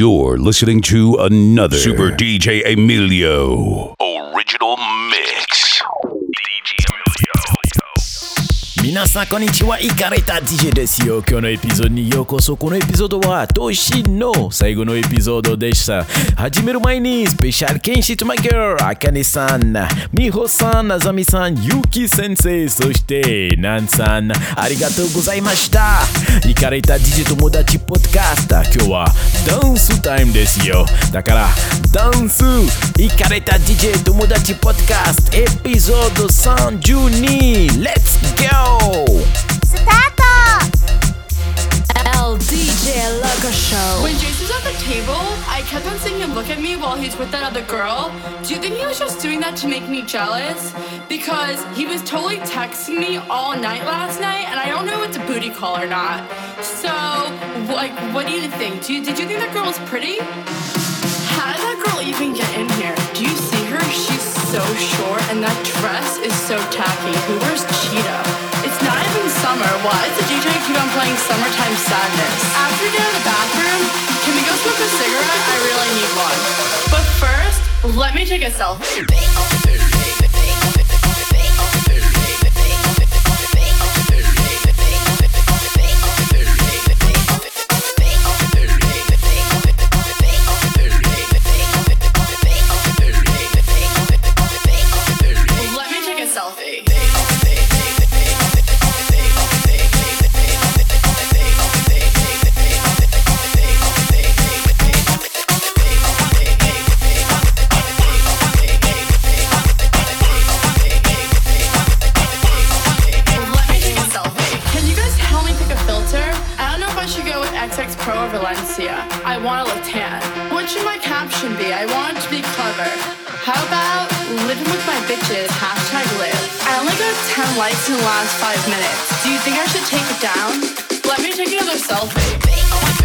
You're listening to another Super DJ Emilio 皆さんこんにちは、イカれた DJ ですよ。今日のエピソードにようこそ。このエピソードは、年の最後のエピソードでした。始める前に、スペシャル検視とマイギャル、あかねさん、みほさん、なざみさん、ゆき先生、そして、なんさん、ありがとうございました。イカれた DJ 友達ポッドキャスター、今日はダンスタイムですよ。だから、ダンス、イカれた DJ 友達ポッドキャスト、エピソード32、レッツゴースタート El DJ Loco Show When Jason's at the table, I kept on seeing him look at me while he's with that other girl. Do you think he was just doing that to make me jealous? Because he was totally texting me all night last night, and I don't know if it's a booty call or not. So, like, what do you think? Do you, did you think that girl was pretty? How did that girl even get in here? Do you see her? She's so short, and that dress is so tacky. Who wears cheetah? Summer. Why does the DJ keep on playing Summertime Sadness? After we get out of the bathroom, can we go smoke a cigarette? I really need one. But first, let me take a selfie. Bitches? Hashtag live. I only got 10 likes in the last five minutes. Do you think I should take it down? Let me take another selfie.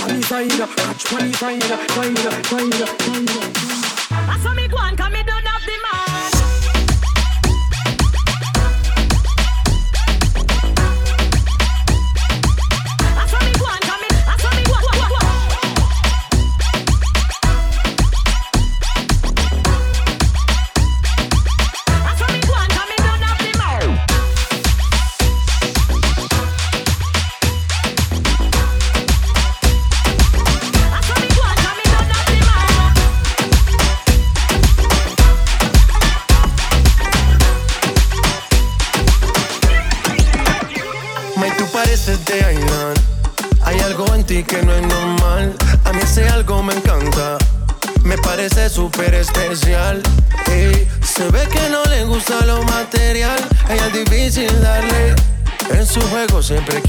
Money sign, catch money sign, sign, sign, sign. I saw me go and come siempre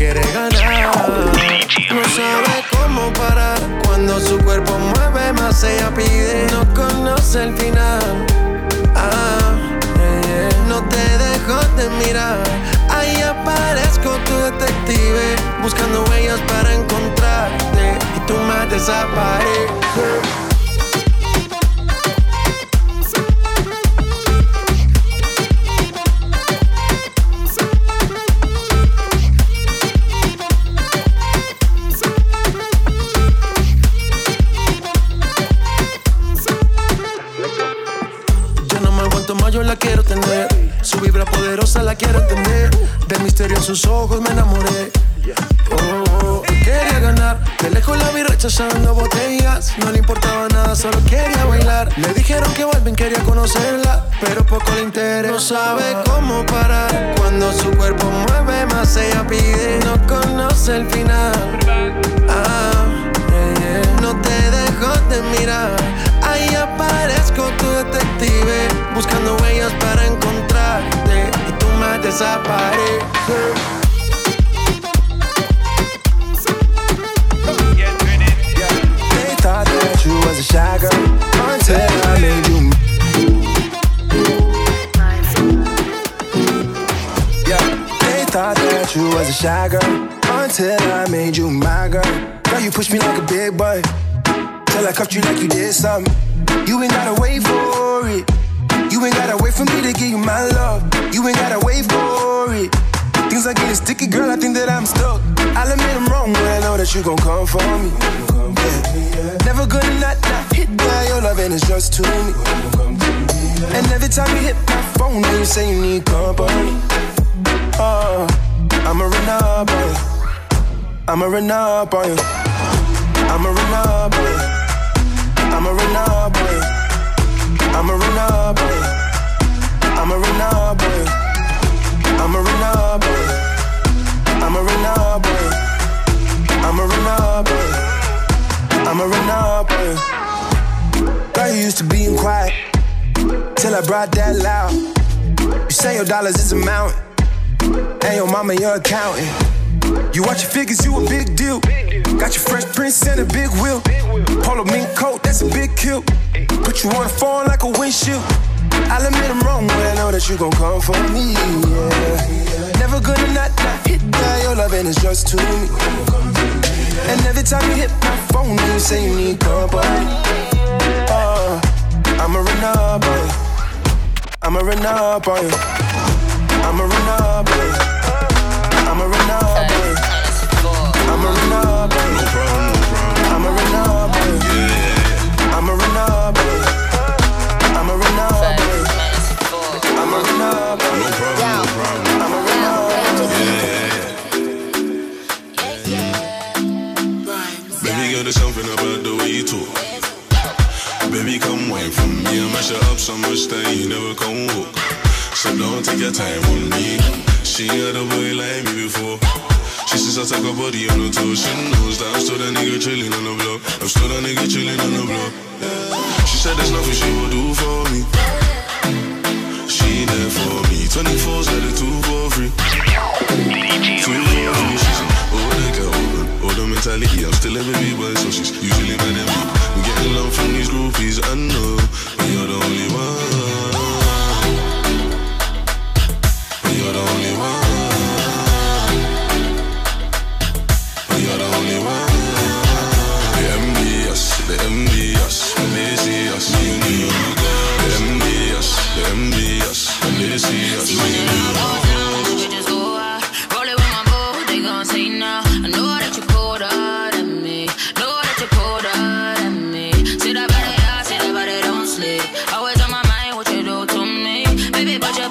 importaba nada, solo quería bailar. Le dijeron que vuelven, quería conocerla, pero poco le interesa. No sabe cómo parar. Cuando su cuerpo mueve más, ella pide. No conoce el final. Ah, yeah, yeah. No te dejo de mirar. Ahí aparezco tu detective, buscando huellas para encontrarte. Y tú más desapareces. A shy girl until I made you. They thought that you was a shy girl until I made you my girl. Girl, you pushed me like a big boy till I cuffed you like you did something. You ain't gotta wait for it. You ain't gotta wait for me to give you my love. You ain't gotta wait for it. Things are getting sticky, girl. I think that I'm stuck. I'll admit I'm wrong, but I know that you gon' come for me. Never gonna not, not hit by your love, and it's just to me. And every time you hit my phone, you say you need company. Oh, I'ma run up on you. I'ma run up on you. I'ma run up on you. I'ma run up on you. I'ma run up on you. I'ma run up on you. I'ma run up on you. I'ma run up on you. Girl, you used to being quiet till I brought that loud. You say your dollars is a mountain, and your mama your accountant. You watch your figures, you a big deal. Got your fresh prince and a big wheel. Polo mink coat, that's a big kill. Put you on a phone like a windshield. I'll admit I'm wrong, but I know that you gon' come for me. Yeah. Never gonna not, not hit by your love, and it's just to me. And every time you hit my phone, you say you need company. Uh, I'ma run. I'ma run. I'ma run. up so much that you never come walk. So don't take your time on me. She had a boy like me before. She says I take her body on the toes. She knows that I'm still that nigga chillin' on the block. I'm still that nigga chillin' on the block. She said there's nothing she will do for me. She there for me. 24 7, 2 for free. 2 for free. She's an girl. All the mentality, I'm still living B-boy, so she's usually better me. I'm getting love from these groupies, I know, but you're the only one. baby, but you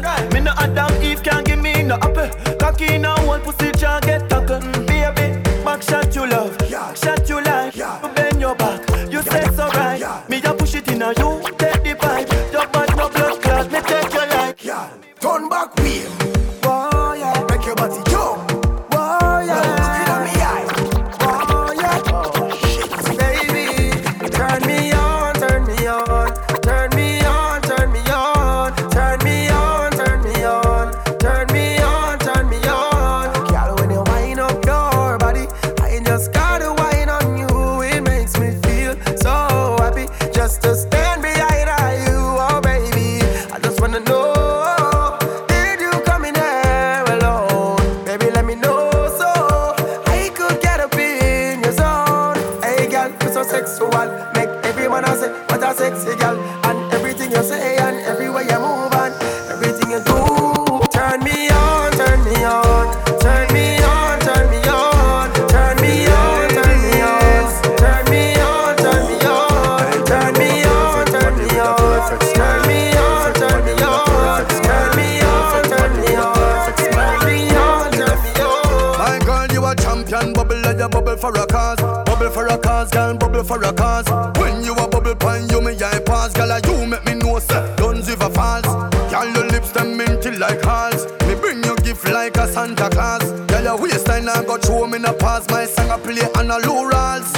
Right. Can bubble like a bubble for a cause. Bubble for a cause, girl. bubble for a cause. When you a bubble pine, you me I pass. Gala, you make me know, sir. Guns if a falls. girl. your lips them minty like hearts. Me bring you gift like a Santa Claus. Gala, waistline I got show me in a pass. My song I play on a low rolls.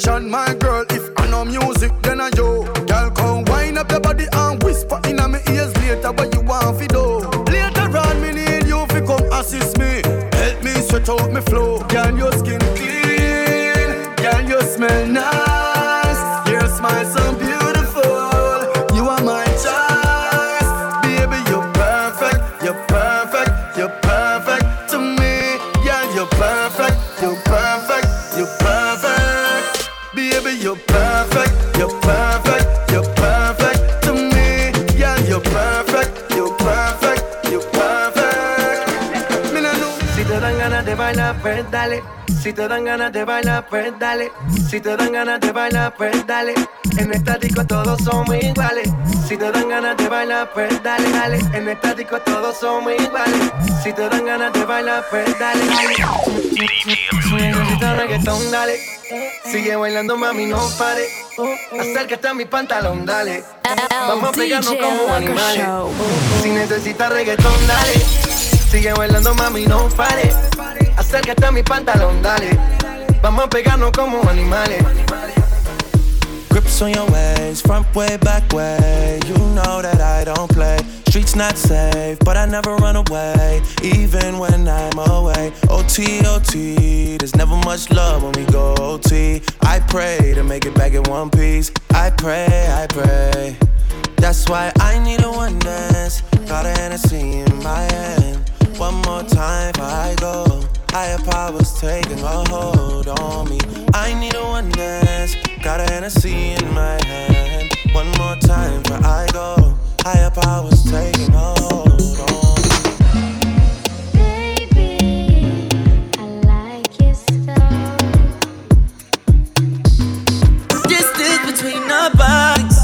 If I know pues dale. Si te dan ganas de bailar, pues dale. Si te dan ganas de bailar, pues dale. En esta disco todos somos iguales. Si te dan ganas de bailar, pues dale, dale. En esta disco todos somos iguales. Si te dan ganas de bailar, pues dale, dale. Si necesitas reggaetón, dale. Sigue bailando, mami, no pare. Acércate a mi pantalón, dale. Vamos a pegarnos como animales. Si necesitas reggaetón, dale. Sigue bailando, mami, no pare. Acércate a mi pantalón, dale. Vamos a pegarnos como animales. Grips on your ways, front way, back way. You know that I don't play. Streets not safe, but I never run away, even when I'm away. OT, OT, there's never much love when we go OT. I pray to make it back in one piece. I pray, I pray. That's why I need a one dance. Got a Hennessy in my hand. One more time I go. Higher powers taking a hold on me. I need a one dance. Got a Hennessy in my hand. One more time before I go. Higher powers taking a hold on me. Baby, I like you so. Distance between our bodies.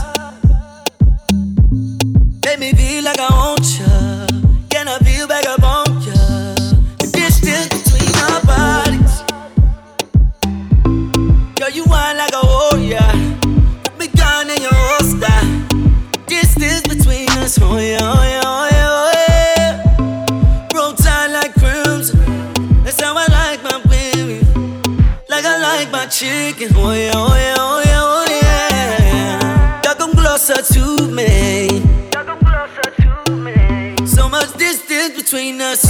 Make me feel oh yeah, oh yeah, oh yeah, oh yeah. Tight like crimson. That's how I like my baby. Like I like my chicken. Oh yeah, oh yeah, oh yeah, oh yeah. Y'all come closer to me. So much distance between us.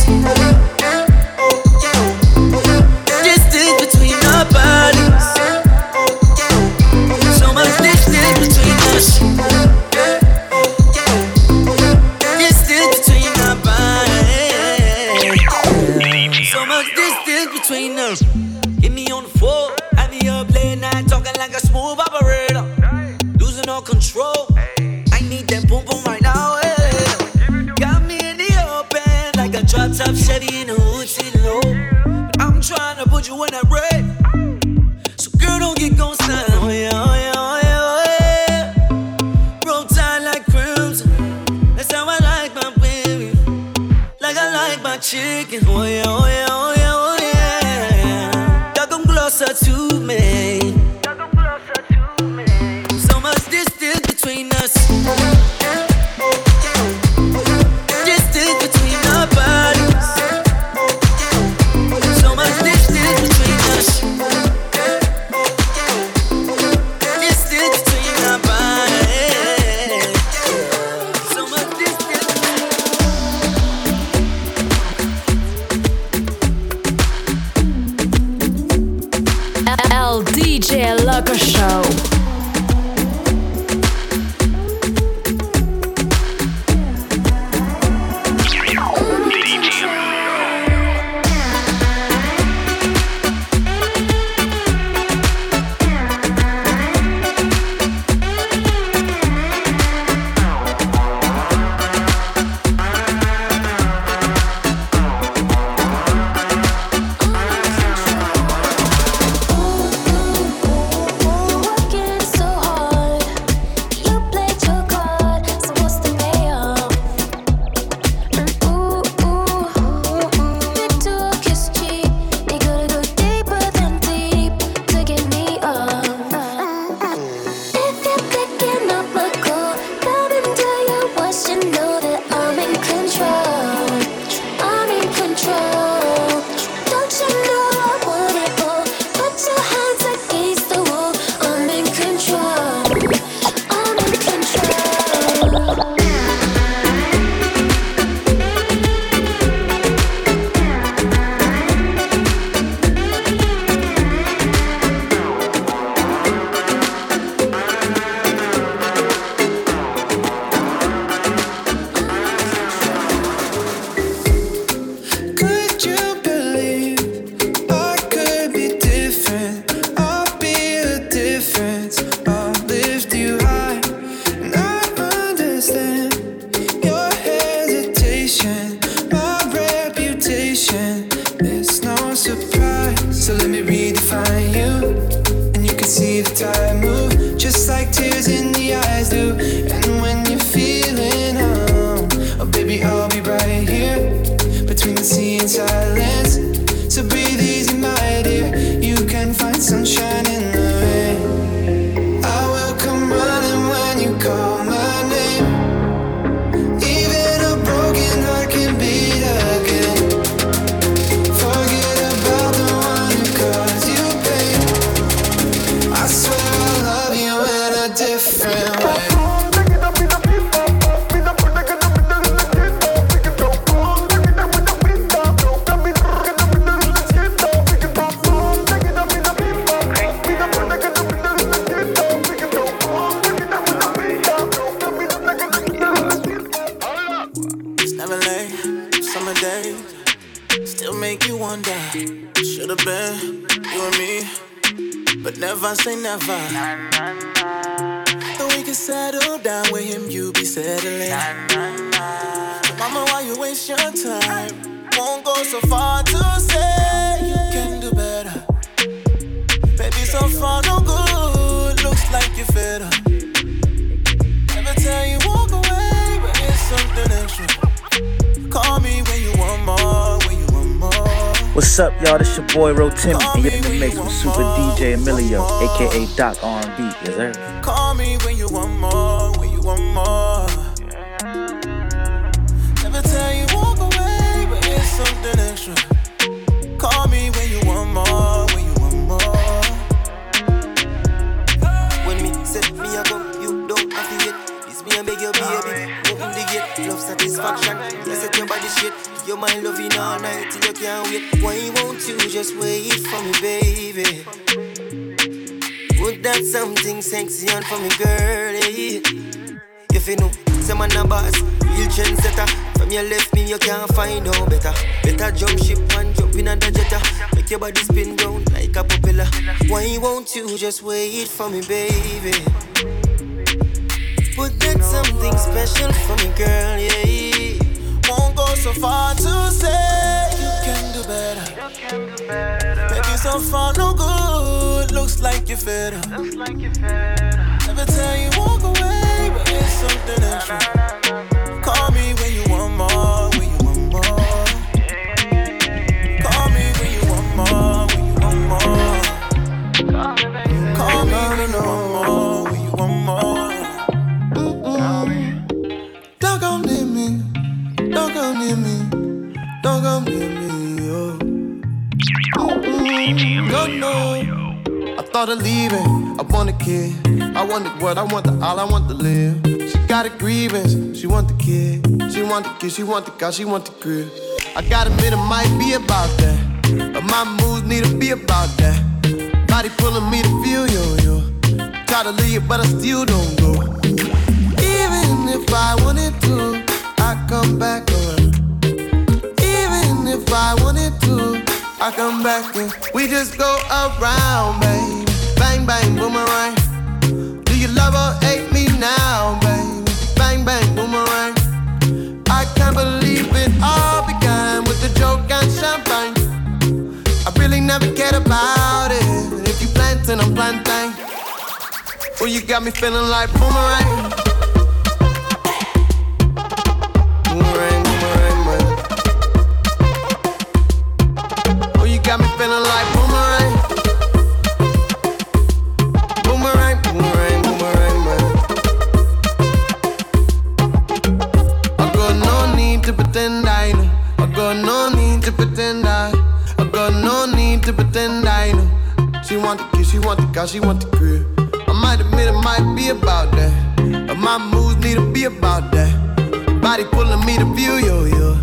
What's up, y'all? This your boy Ro Tim, and you're in the mix with Super DJ Emilio, aka Doc R&B. Yes, sir. Call me when you want more, when you want more. All night till you can't wait. Why won't you just wait for me, baby? Put that something sexy on for me, girl. eh? If you know, say man a boss, real trendsetter. From your left me, you can't find no better. Better jump ship and jump in under jetta. Make your body spin round like a propeller. Why won't you just wait for me, baby? Put that something special for me, girl, yeah. Go so far to say you can do better. Baby, so far no good. Looks like you're fed up. Never tell you walk away, but it's something extra. Thought of leaving. I want a kid. I want the what? I want the all. I want to live. She got a grievance. She want the kid. She want the kid. She want the car. She want the crib. I gotta admit it might be about that. But my moves need to be about that. Body pulling me to feel yo yo. Try to leave, but I still don't go. Even if I wanted to, I come back around. Even if I wanted to, I come back and we just go around, baby. Bang bang boomerang. Do you love or hate me now, baby? Bang bang boomerang. I can't believe it all began with a joke and champagne. I really never cared about it. If you planting, I'm planting. Well, you got me feeling like boomerang. Boomerang, she want the crib. I might admit it might be about that. But my moves need to be about that. Body pulling me to view, yo, yo.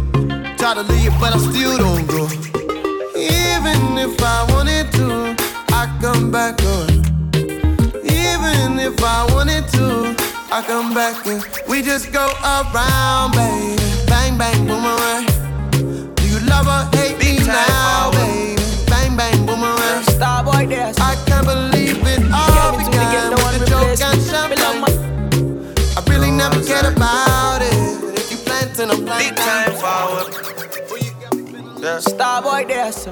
Try to leave, but I still don't go. Even if I wanted to, I come back on. Even if I wanted to, I come back and we just go around, there, so.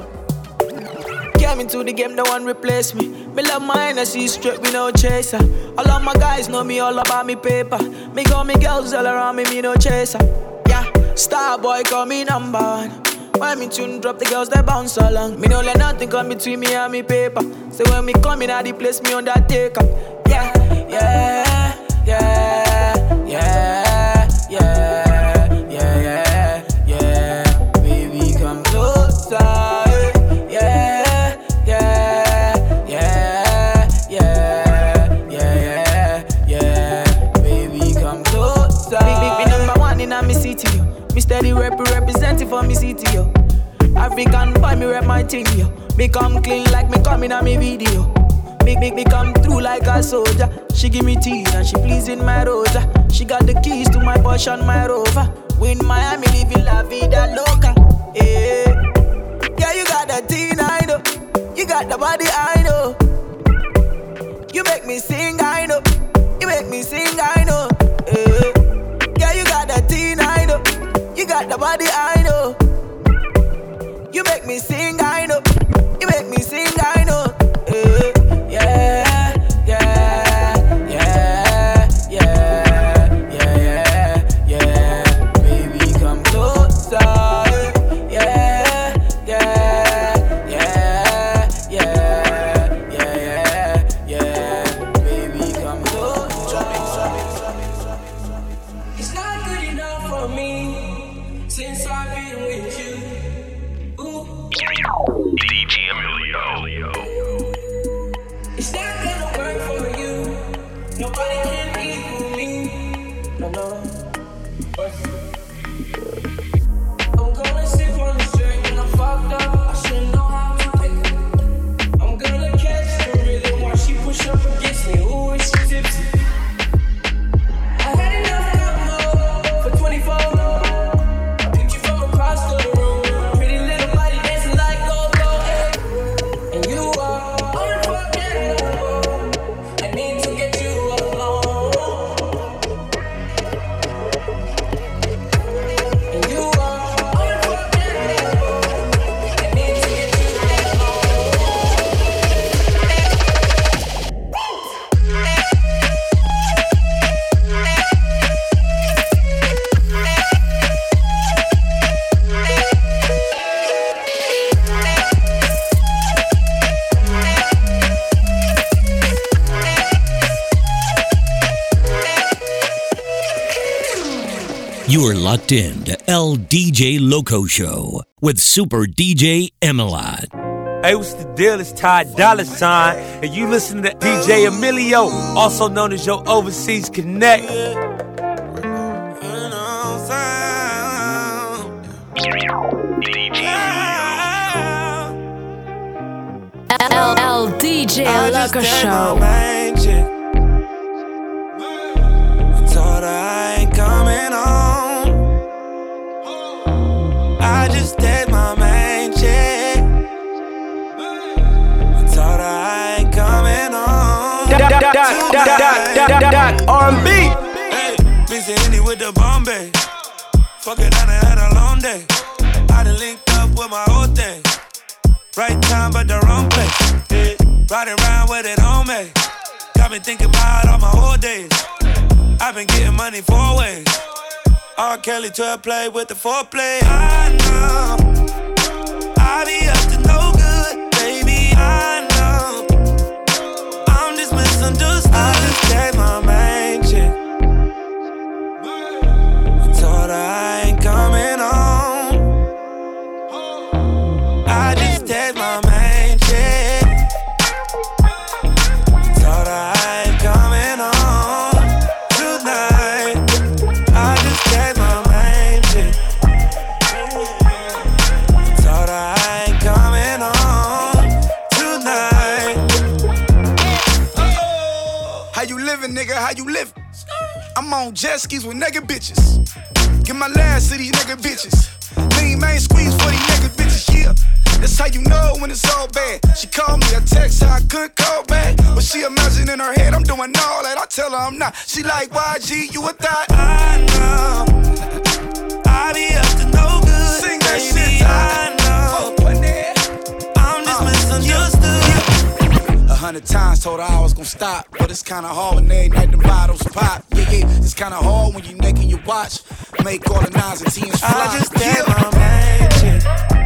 Came into the game, no one replace me. Me love my energy straight, me no chaser. All of my guys know me all about me paper. Me got me girls all around me, me no chaser. Yeah, star boy call me number one. When me tune drop, the girls they bounce along. Me no let nothing come between me and me paper. So when me come in, I place me on that take up. Yeah, yeah, yeah, for me city, yo. African boy, me rep my thing, yo. Me come clean like me coming on me video. Make make me come through like a soldier. She give me tea and she pleasing my rosa. She got the keys to my Porsche and my Rover. We in Miami living la vida loca. Yeah, yeah, you got the teen, I know. You got the body, I You are locked in to El DJ Loco Show with Super DJ Emilio. Hey, what's the deal? It's Ty Dolla Sign, and you listen to DJ Emilio, also known as your Overseas Connect. L L DJ Loco Show. Doc, doc, doc, doc, doc, doc, R&B. Hey, busy Henny with the Bombay. Fuck it, I done had a long day. I done linked up with my whole thing. Right time, but the wrong place. Yeah. Riding around with it on me. Got me thinking about all my old days. I've been getting money four ways. R. Kelly 12 play with the foreplay. I know. I be up to no good, baby. I Told her I ain't coming home. I just text my main chick. Told her I ain't coming home tonight. I just text my main chick. Told her I ain't coming home tonight. How you living, nigga? How you living? I'm on jet skis with nigga bitches. Get my last to these nigga bitches. Lean main squeeze for these nigga bitches, yeah. That's how you know when it's all bad. She called me, I text her, I couldn't call back. But she imagine in her head, I'm doing all that. I tell her I'm not. She like, YG, you a thought? I know. I be up to no good. Sing that baby, shit, I hundred times told her I was gonna stop. But it's kinda hard when every night the bottles pop. Yeah, yeah, it's kinda hard when you naked your watch. Make all the nines and tens fly. I just yeah. did my main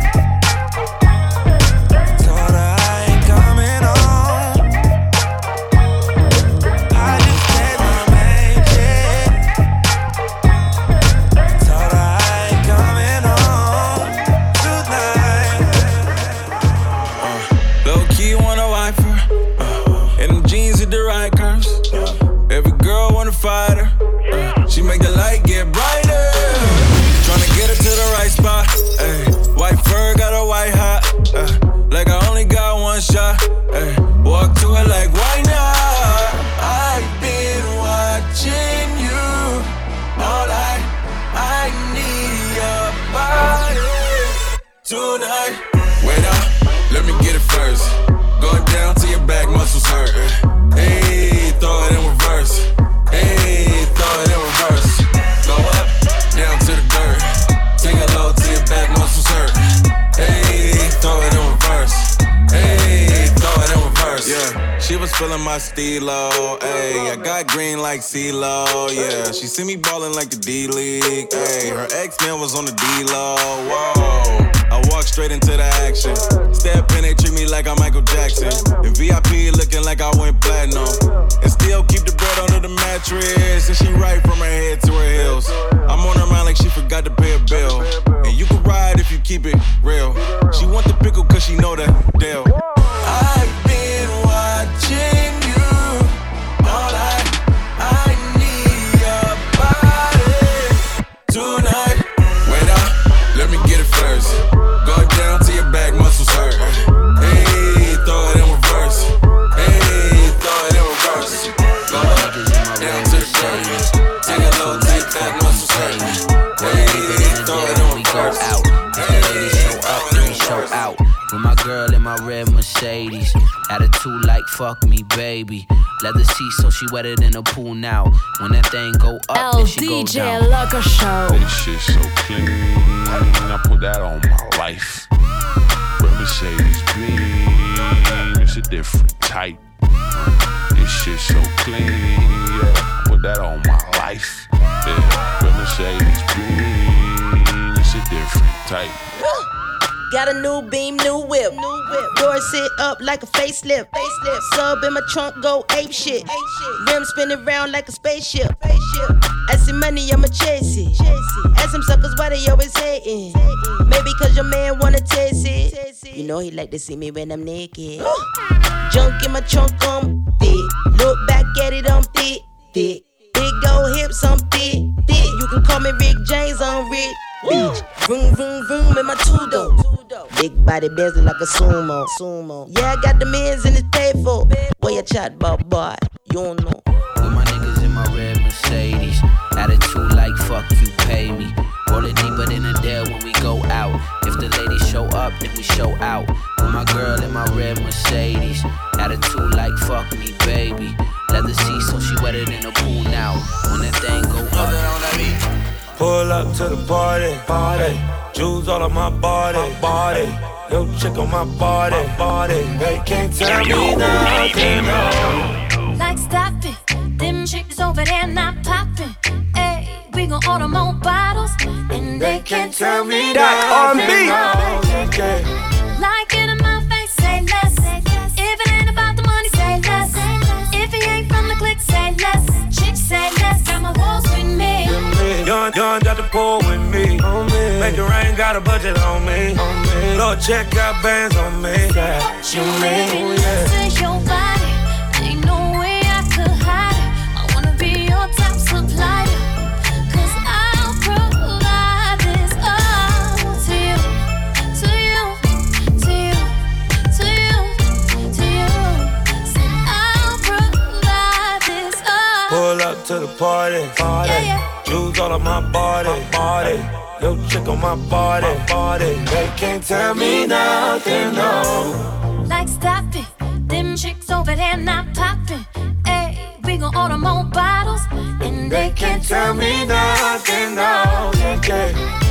feeling my stilo. Hey, I got green like CeeLo. Yeah, she see me ballin' like the D League. Hey, her ex man was on the D-Lo. Whoa. I walk straight into the action. Step in, they treat me like I'm Michael Jackson. And VIP looking like I went platinum. And still keep the bread under the mattress. And she right from her head to her heels. I'm on her mind like she forgot to pay a bill. And you can ride if you keep it real. She want the pickle cause she know the deal. I've Mercedes. Attitude like fuck me, baby. Leather seats, so she wetter than a pool now. When that thing go up, El then she go DJ down. Loco Show. This shit so clean. I put that on my life. Red Mercedes beam, it's a different type. This shit so clean. Yeah, I put that on my life. Yeah, Red Mercedes beam, it's a different type. Got a new beam, new whip. New whip. Doors sit up like a facelift. Facelift. Sub in my trunk, go ape shit. Ape shit. Rim spinning round like a spaceship. I see money, I'ma chase it. Ask some suckers why they always hating. Maybe cause your man wanna taste it. You know he like to see me when I'm naked. Junk in my trunk, I'm thick. Look back at it, I'm thick, thick. Big old hips, I'm thick, thick. You can call me Rick James, I'm Rick. Beach. Vroom, vroom, vroom in my two door. Body Benz look like a sumo. Sumo. Yeah, I got the men's in the paid for. Boy, you chat about boy. You don't know. With my niggas in my red Mercedes. Attitude like fuck you pay me. Roll it deeper than a dare when we go out. If the ladies show up, then we show out. With my girl in my red Mercedes. Attitude like fuck me, baby. Leather seats, so she wetter than a pool now. When that thing go up. Pull up to the party, party. Jewels all on my body, body. Yo, check on my body, body. They can't tell me nothing, no. Like stop it, them chicks over there not popping. Hey, we gon' order more bottles, and they can't tell me That on beat. Like it in my face, say less. If it ain't about the money, say less. If he ain't from the clique, say less. Chicks say less. Got my walls with me. Young, young, got the pool with me. Make it rain, got a budget on me. Lord, check out bands on me. You make me listen to your body. Ain't no way I could hide it. I wanna be your top supplier. Cause I'll provide this all to you. To you. To you. To you. To you. Said I'll provide this all. Pull up to the party, party. Jewels all on my body, body. Yo, chick on my body, body. They can't tell me nothing, no. Like stop it, them chicks over there not popping. Hey, we gon' order more bottles, and they can't tell me nothing, no. Like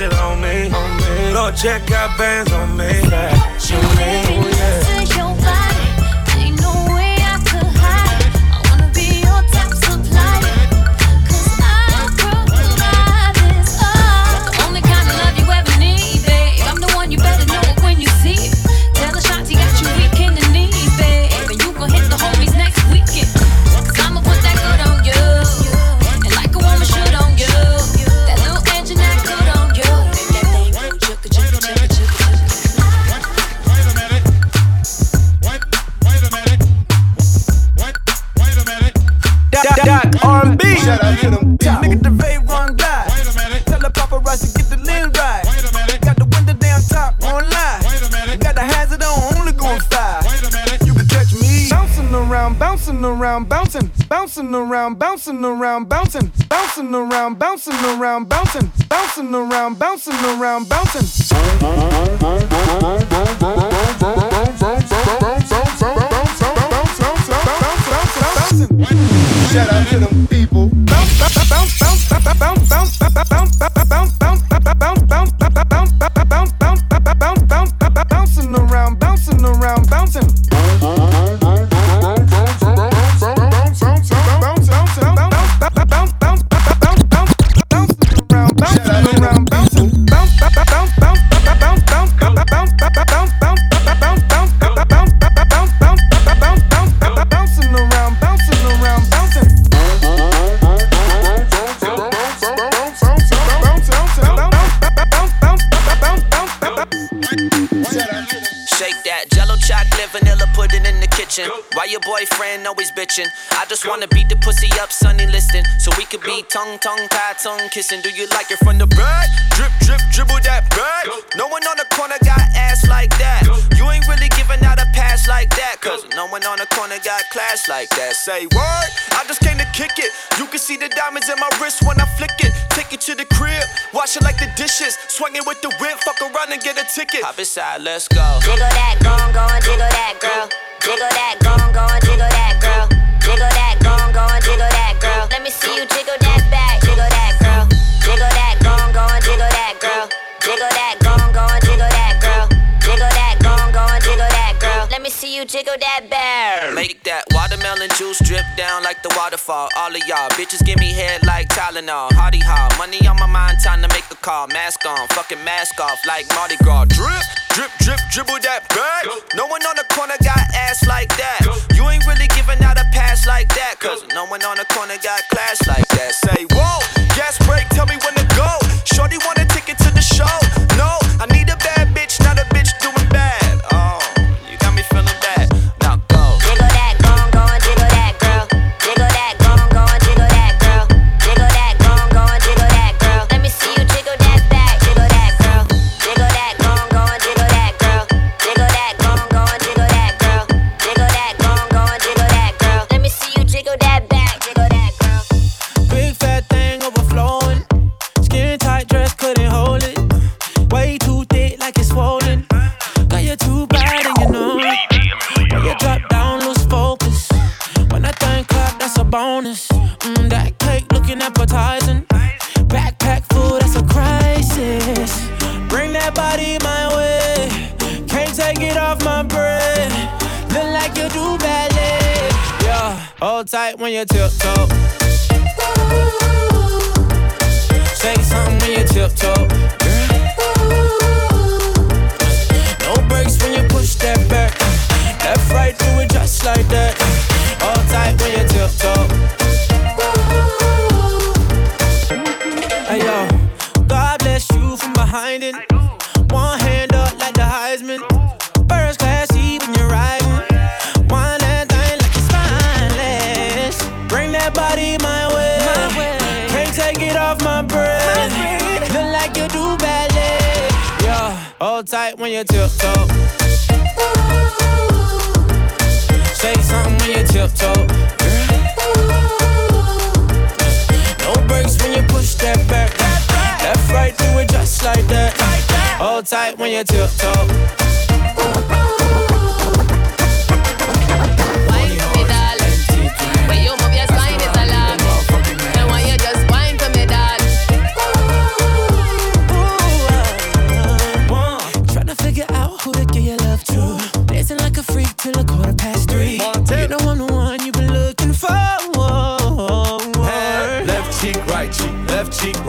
rain, got a budget on me. Lord, check out bands on me. You make bouncing around, bouncing, bouncing around, bouncing around, bouncing, bouncing around, bouncing around, bouncing. Shout out to them people. Bouncing bitching? I just wanna beat the pussy up, sunny listing. So we could be tongue, tongue, tie, tongue kissing. Do you like it from the back? Drip, drip, dribble that back. No one on the corner got ass like that. You ain't really giving out a pass like that. Cause no one on the corner got class like that. Say word, I just came to kick it. You can see the diamonds in my wrist when I flick it. Take it to the crib, wash it like the dishes. Swing it with the whip, fuck around and get a ticket. Hop inside, let's go. Jiggle that, gone, gone, jiggle that, girl. Jiggle that, gone, gone, jiggle that, girl. Jiggle that back. Make that watermelon juice drip down like the waterfall. All of y'all bitches give me head like Tylenol. Hardy ha, money on my mind, time to make a call. Mask on, fucking mask off like Mardi Gras. Drip, drip, drip, dribble that back. No one on the corner got ass like that. You ain't really giving out a pass like that. Cause no one on the corner got class like that. Say,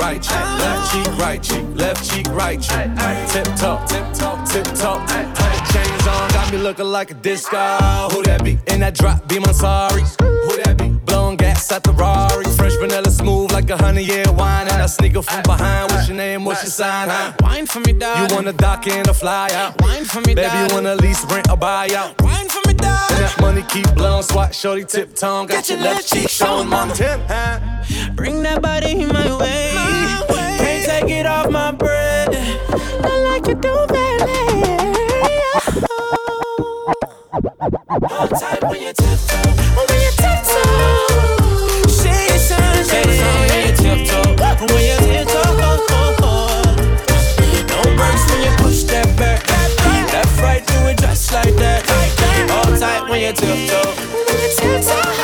right cheek, left cheek, right cheek, left cheek, right cheek. Tip top, tip top, tip top. Chains on, got me looking like a disco. Who that be? In that drop, be my sorry. Who that be? Blowing gas at the Rari. Fresh vanilla smooth like a honey year wine. And I sneak up from behind. What's your name? What's your sign? Huh? Wine for me, dog. You wanna dock in or fly out? Wine for me, Baby, you wanna lease, rent, or buy out? Wine dog. And that money keep blowing, swat, shorty, tip tongue. Got, your left cheek showing my tip, huh? Bring that body in my way. Can't take it off my breath. Not like you do, ballet. Hold tight when you tiptoe. on your tiptoe. On your tiptoe.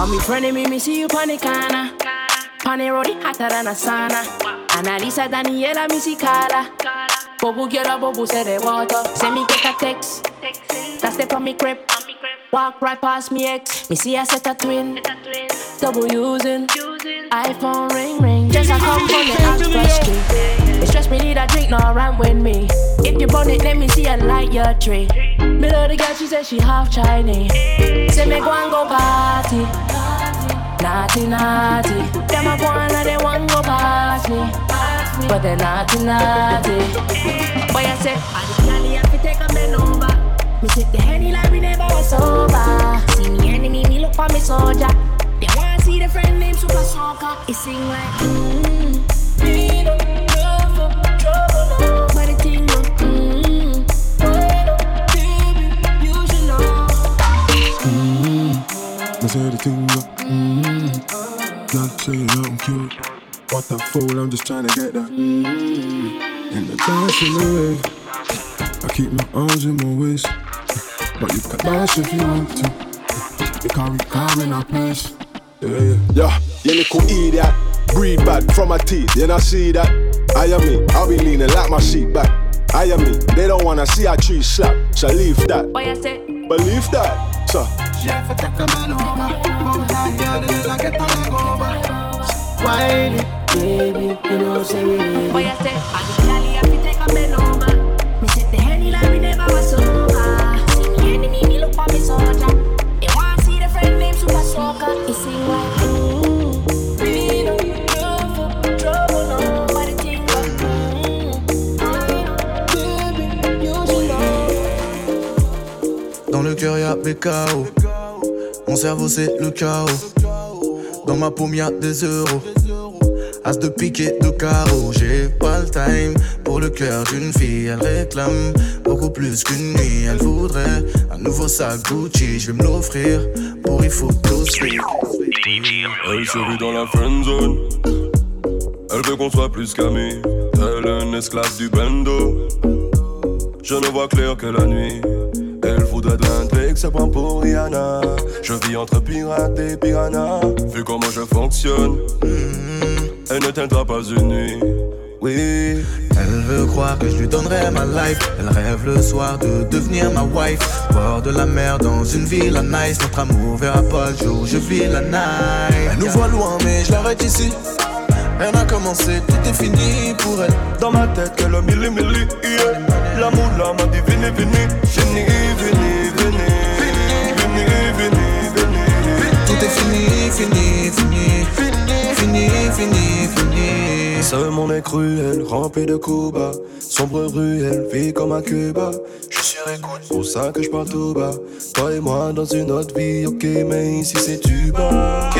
I'm in front of me, me see you panicana. Panerodi hotter than a sauna. Analisa Daniela, me see Carla. Bobo get up, Bobo say the water. Send me get a text. That's the for me crib. Walk right past me ex. Me see I set a twin. Double using. iPhone ring ring. Just a come from the ask question. It stress me need a drink, no run with me. If you burn it, let me see a light your tree. Love the girl, she said she half Chinese. Say me go and go party. Naughty, naughty. Them a go and they want go past me. But they naughty, naughty. Boy, I say, I the candy have to take a man over. Me sip the henny like we never was sober. See me enemy, me look for me soldier. They wanna see the friend named Super Soccer. It sing like, mmm. Me no love for trouble. But the thing, no. Mm-hmm. Me say the thing go. Mm-hmm. Girl, say you know I'm cute. What the fool, I'm just trying to get that. Mm-hmm. In the dance in the way. I keep my arms in my waist. But you can dance if you want to. Because we come in our place. Yeah, yeah. Yeah, you little idiot. Breed bad from my teeth, you not see that? I am me, I'll be leaning like my seat back. I am me, they don't wanna see a tree slap, so leave that. Boy, I say, Believe that, so. Chef, take a man over. Both that girl, they just get a leg over. Whiny, baby, you know say we need Boy, Mon cerveau c'est le chaos. Dans ma paume y'a des euros. As de pique et de carreau. J'ai pas le time pour le cœur d'une fille. Elle réclame beaucoup plus qu'une nuit. Elle voudrait un nouveau sac Gucci. Je vais me l'offrir pour y photosphère. Elle se vit dans la friend zone. Elle veut qu'on soit plus qu'amis. Elle est une esclave du bando. Je ne vois clair que la nuit. De l'intrigue, ça prend pour Rihanna. Je vis entre pirates et piranhas. Vu comment je fonctionne, elle ne tiendra pas une nuit. Oui. Elle veut croire que je lui donnerai ma life. Elle rêve le soir de devenir ma wife. Bord de la mer dans une ville à nice. Notre amour verra pas le jour, je vis la night. Elle nous voit loin, mais je l'arrête ici. Rien n'a commencé, tout est fini pour elle. Dans ma tête, qu'elle a milli milli, yeah. L'amour là m'a dit venez, venez. Venez, venez, venez. Venez, venez, venez. Tout est fini, fini, fini. Fini, fini, fini. Ce monde est cruel, rempli de coups bas. Sombre ruelle, vie comme un Cuba. Je suis écoute, pour ça que je parle tout bas. Toi et moi dans une autre vie, ok, mais ici c'est du bas.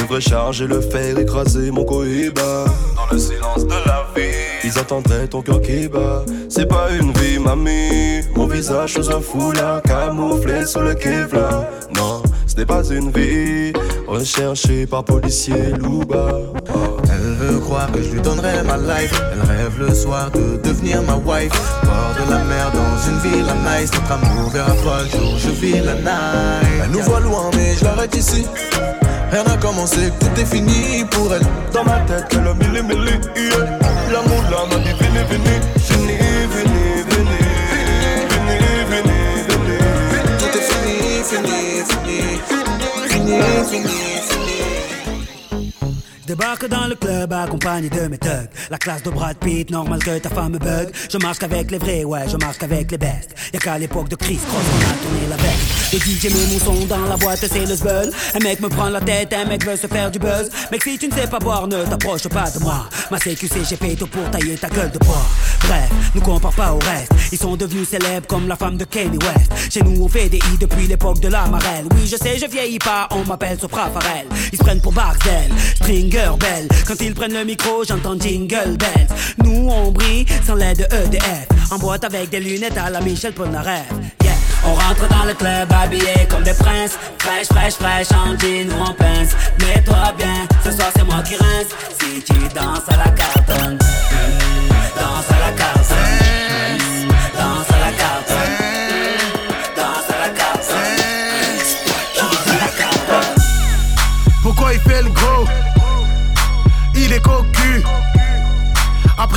Devrais charger le fer, écraser mon cohiba. Dans le silence de la vie, ils attendraient ton cœur qui bat. C'est pas une vie, mamie. Mon visage sous un foulard, camouflé sous le Kevlar. Non, ce n'est pas une vie. Recherché par policier Louba. Elle veut croire que je lui donnerai ma life. Elle rêve le soir de devenir ma wife. Bord de la mer dans une ville à nice. Notre amour verra pas le jour, je vis la night. Elle nous voit loin, mais je l'arrête ici. Rien n'a commencé, tout est fini pour elle. Dans ma tête, qu'elle a mille mille, yeah. L'amour là m'a dit venez, venez. Venez, venez, venez. Venez, venez, venez. Tout est fini, fini, fini. Fini, fini, fini. Débarque dans le club accompagné de mes thugs. La classe de Brad Pitt, normal que ta femme me bug. Je marche qu'avec les vrais, ouais, je marche qu'avec les bestes. Y'a qu'à l'époque de Chris Cross qu'on a tourné la veste. Le DJ met mon dans la boîte, c'est le zbeul. Un mec me prend la tête, un mec veut se faire du buzz. Mec, si tu ne sais pas boire, ne t'approche pas de moi. Ma CQC, j'ai payé tout pour tailler ta gueule de bois. Bref, nous compare pas au reste. Ils sont devenus célèbres comme la femme de Kanye West. Chez nous, on fait des i depuis l'époque de la marelle. Oui, je sais, je vieillis pas, on m'appelle Sopra Farel. Ils se prennent pour Barcel, Stringer Quand ils prennent le micro, j'entends Jingle Bells. Nous, on brille sans l'aide de EDF. En boîte avec des lunettes à la Michel Polnareff. On rentre dans le club habillé comme des princes. Fraîche, fraîche, fraîche, en jean ou en pince. Mets-toi bien, ce soir c'est moi qui rince. Si tu danses à la cartonne, danse à la cartonne.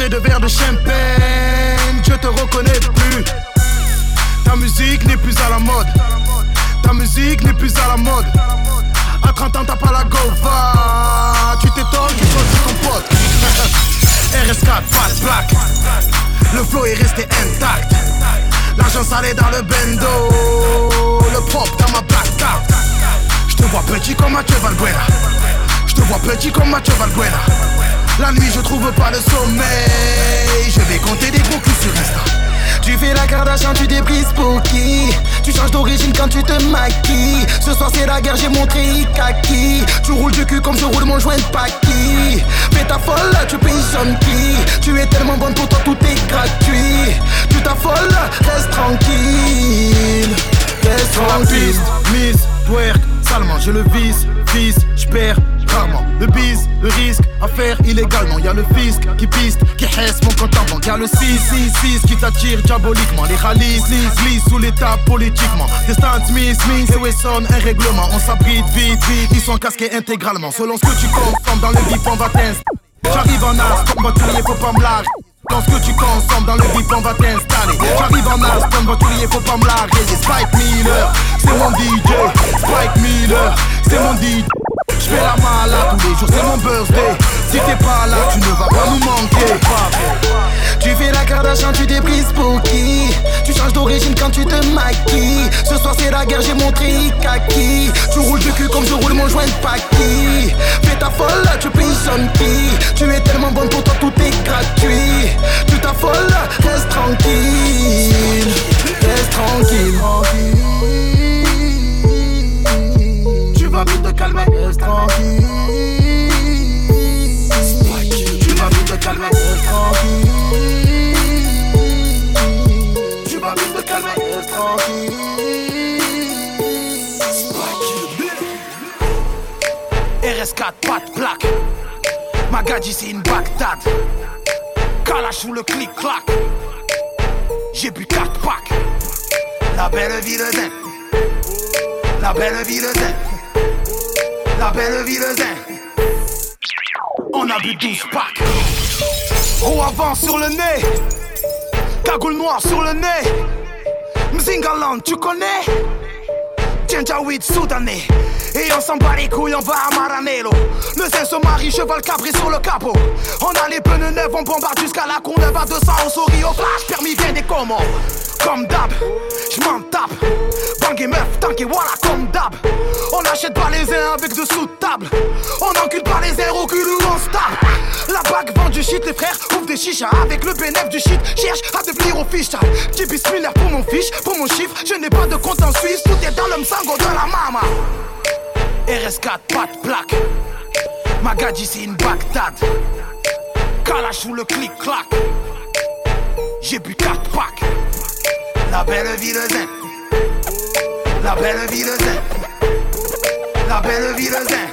De verre de champagne, je te reconnais plus. Ta musique n'est plus à la mode. Ta musique n'est plus à la mode. À 30 ans, t'as pas la gova. Tu t'étonnes, tu sur ton pote. RS4, pas de plaque. Le flow est resté intact. L'argent salé dans le bendo. Le propre dans ma black. Je te vois petit comme Mathieu Valbuena. Je te vois petit comme Mathieu Valbuena. La nuit, je trouve pas le sommeil. Je vais compter des gros culs sur Insta. Tu fais la Kardashian, tu débrises pour qui? Tu changes d'origine quand tu te maquilles. Ce soir c'est la guerre, j'ai montré Ikaki. Tu roules du cul comme je roule mon joint de Paki Fais ta folle, tu payes qui? Tu es tellement bonne pour toi, tout est gratuit. Tu t'affoles, reste tranquille. Reste tranquille. Miss, twerk, salement, je le vise, fils, j'perds rarement. Le bise, le risque à faire illégalement. Y'a le fisc qui piste, qui hesse mon compte en banque. Y'a le 666 qui t'attire diaboliquement. Les rallyes glissent, sous l'état politiquement. Des Stan Smith, Smith et Wesson, un règlement. On s'abrite vite, vite, ils sont casqués intégralement. Selon ce que tu consommes dans le bip on va J'arrive en as, comme voiturier faut pas me larguer. Dans ce que tu consommes dans le bip on va t'installer. J'arrive en as comme voiturier faut pas me larguer. Spike Miller, c'est mon DJ Spike Miller, c'est mon DJ J'fais la malade tous les jours, c'est mon birthday. Si t'es pas là, tu ne vas pas nous manquer. Tu fais la Kardashian, tu débrises pour qui? Tu changes d'origine quand tu te maquilles. Ce soir c'est la guerre, j'ai montré kaki. Tu roules du cul comme je roule mon joint de Paki. Fais ta folle, tu payes qui? Tu es tellement bonne pour toi, tout est gratuit. Tu t'affoles, reste tranquille. Reste tranquille. m'invites de calmer, est tranquille. Tu m'invites de calmer, est tranquille. Tu m'invites de calmer, est tranquille. RS4, patte plaque. Magadji, c'est une Bagdad. Kalash ou le clic-clac. J'ai bu 4 packs. La belle ville d'Inde. La belle ville d'Inde. La belle zen. On a bu 12 packs. Avant sur le nez. Cagoule noire sur le nez. Mzingaland, tu connais? Janjaweed soudanais. Et on s'en bat les couilles, on va à Maranello. Le zin se marie, cheval cabré sur le capot. On a les pneus neufs, on bombarde jusqu'à la Courneuve à 200 on sourit au flash, permis vient des commandes. Comme d'hab, j'm'en tape. Bang et meuf, tank et voilà, comme d'hab. On achète pas les uns avec de sous de table. On encule pas les airs au cul où on se tape. La bague vend du shit, les frères ouvrent des chichas. Avec le bénéf du shit, cherche à devenir au fiche. J'ai bismillah pour mon fiche, pour mon chiffre. Je n'ai pas de compte en Suisse, tout est dans le sango de la mama. RS4, pas de plaque. Magadji, c'est une Bagdad. Kalash ou le clic-clac. J'ai bu 4 packs. La belle vie de zen. La belle vie de zen. La belle vie zen.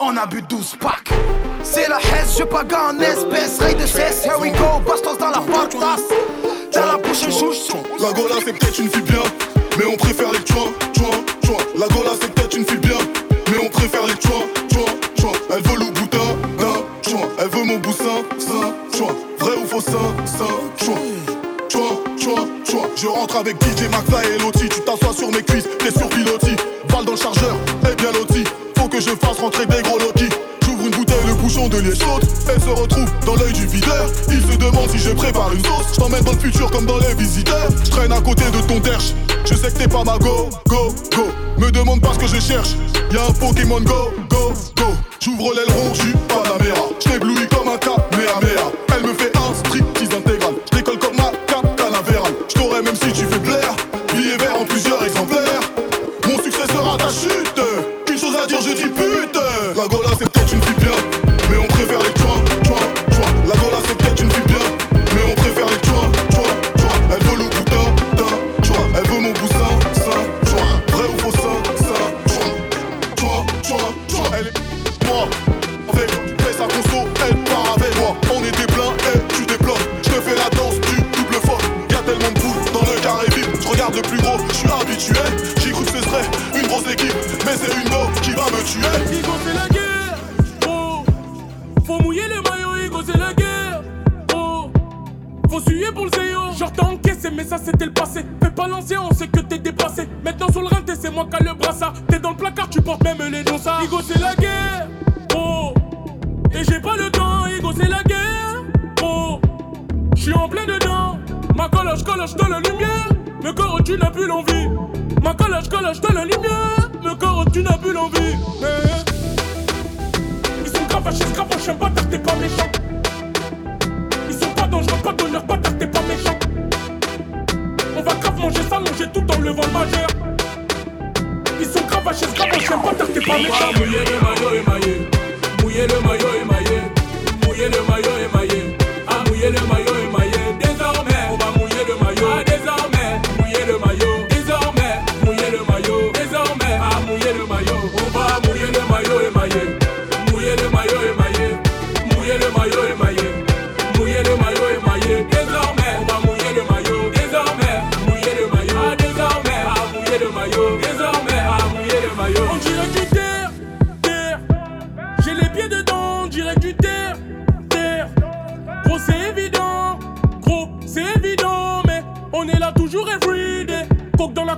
On a bu 12 packs. C'est la hesse, je pague en espèce. Ray de cesse, here we go. Bastos dans la portasse. Dans la bouche, chouche. La Gola c'est peut-être une fille bien, mais on préfère les chouins, chouins, chouins. La Gola c'est peut-être une fille bien, mais on préfère les chouins, chouins, chouins. Elle veut le boutin d'un chouin, elle veut mon boussin, ça, chouin. Vrai ou faux, ça, ça, chouin. Chouin, chouin, chouin. Je rentre avec DJ McFly et Loti. Tu t'assois sur mes cuisses, t'es sur pilotis. Balle dans le chargeur, et bien loti. Faut que je fasse rentrer des gros Loki. J'ouvre une bouteille, le bouchon de liège saute. Elle se retrouve dans l'œil du videur. Il se demande si je prépare une sauce. Je t'emmène dans le futur comme dans les visiteurs. Je traîne à côté de ton derche. Je sais que t'es pas ma go, go, go. Me demande pas ce que je cherche. Y'a un Pokémon Go, go, go. J'ouvre l'aileron, j'suis pas la mère. J't'éblouis comme un Kamehameha. Elle me fait un striptease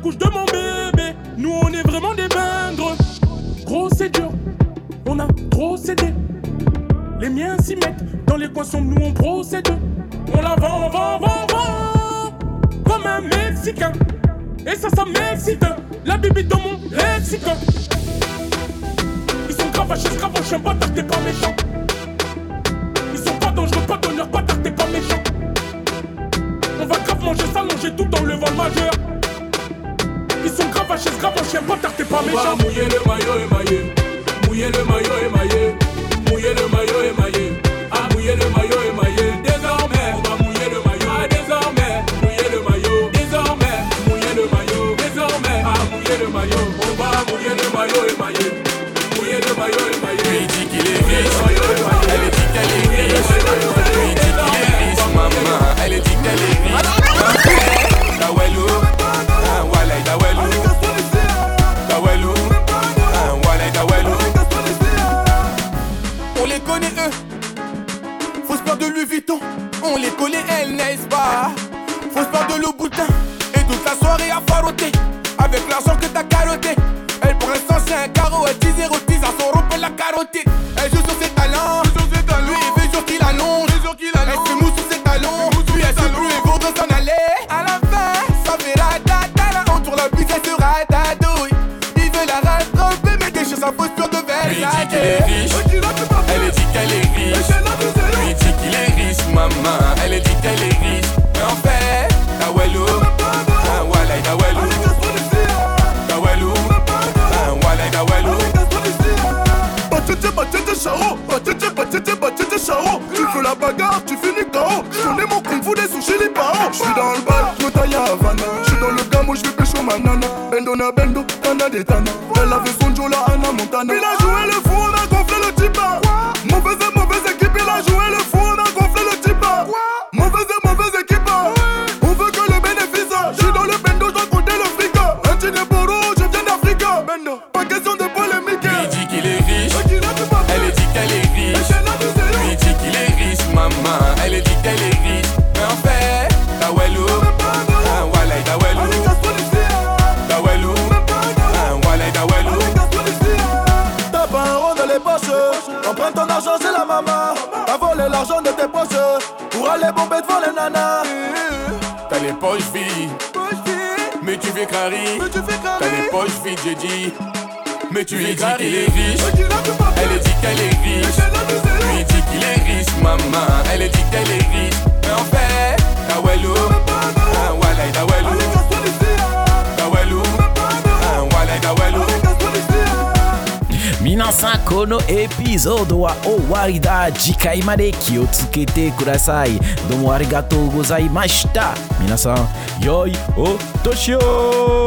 couche de mon bébé, nous on est vraiment des bingres. Gros, c'est dur, on a trop cédé. Les miens s'y mettent, dans les coins nous on procède. On la vend, vend, vend, vend, comme un Mexicain. Et ça, ça m'excite, la bibi dans mon lexique. Ils sont grave fâchés, grave fâchés, bâtard, t'es pas méchant. Ils sont pas dangereux, pas d'honneur, bâtard, t'es pas méchant. On va grave manger, s'allonger tout levant le majeur. Sont grave grave fâchés, bâtard, t'es pas On méchant. va mouiller le maillot émaillé. Mouiller le maillot émaillé. Mouiller le maillot émaillé. Ah, mouiller le maillot émaillé. Désormais, on va mouiller le maillot. Ah, désormais, mouiller le maillot. Désormais, mouiller le maillot. Désormais, ah, mouiller le maillot. On va mouiller le maillot émaillé. Mouiller le maillot émaillé. Lui dit qu'il est riche. Elle dit qu'elle est riche. Lui dit qu'il est riche, maman. Elle dit qu'elle est riche. On les connaît elles n'est-ce pas? Faut se peur de Louboutin Et toute la soirée à faroter Avec l'argent que t'as carotté Elle pour l'instant c'est un carreau Elle 10 0 10 à son rompre la carotée Elle joue sur ses talents Lui il veut sûr qu'il allonge Elle fait mousse sur ses talons. Lui elle se brûle et vaut s'en aller. À la fin ça fait ratatata On tourne la bise elle se ratatouille. Il veut la rattraper mais déchire sa posture de Versailles. qu'il est riche. Elle dit qu'elle est riche maman Elle dit qu'elle est riche Mais en fait Dawelou Ah walay Dawelou Dawelou Ah walay Dawelou Batete, batete, chao. Batete, batete, batete, chao. Tu fais la bagarre, tu finis KO J'connais mon kung fu des sushis les parents. J'suis dans le bal, j'me taille à Havana. J'suis dans le gamo, j'vais pécho ma nana Bendo na bendo, tana des tana. Elle avait son Joe la Anna Montana. Il a joué le fou, on a gonflé le Carry T'as les poches vides j'ai dit. Mais tu lui dis qu'il est riche. Elle dit qu'elle est riche. Lui dit qu'il est riche maman. Elle dit qu'elle est riche. Mais en fait Dawelou Ah walay Dawelou Minasan kono episodio wa owari da jikai made kiyotsukete kudasai. Domo arigatou gozaimashita. Minasan, yoi o toshio.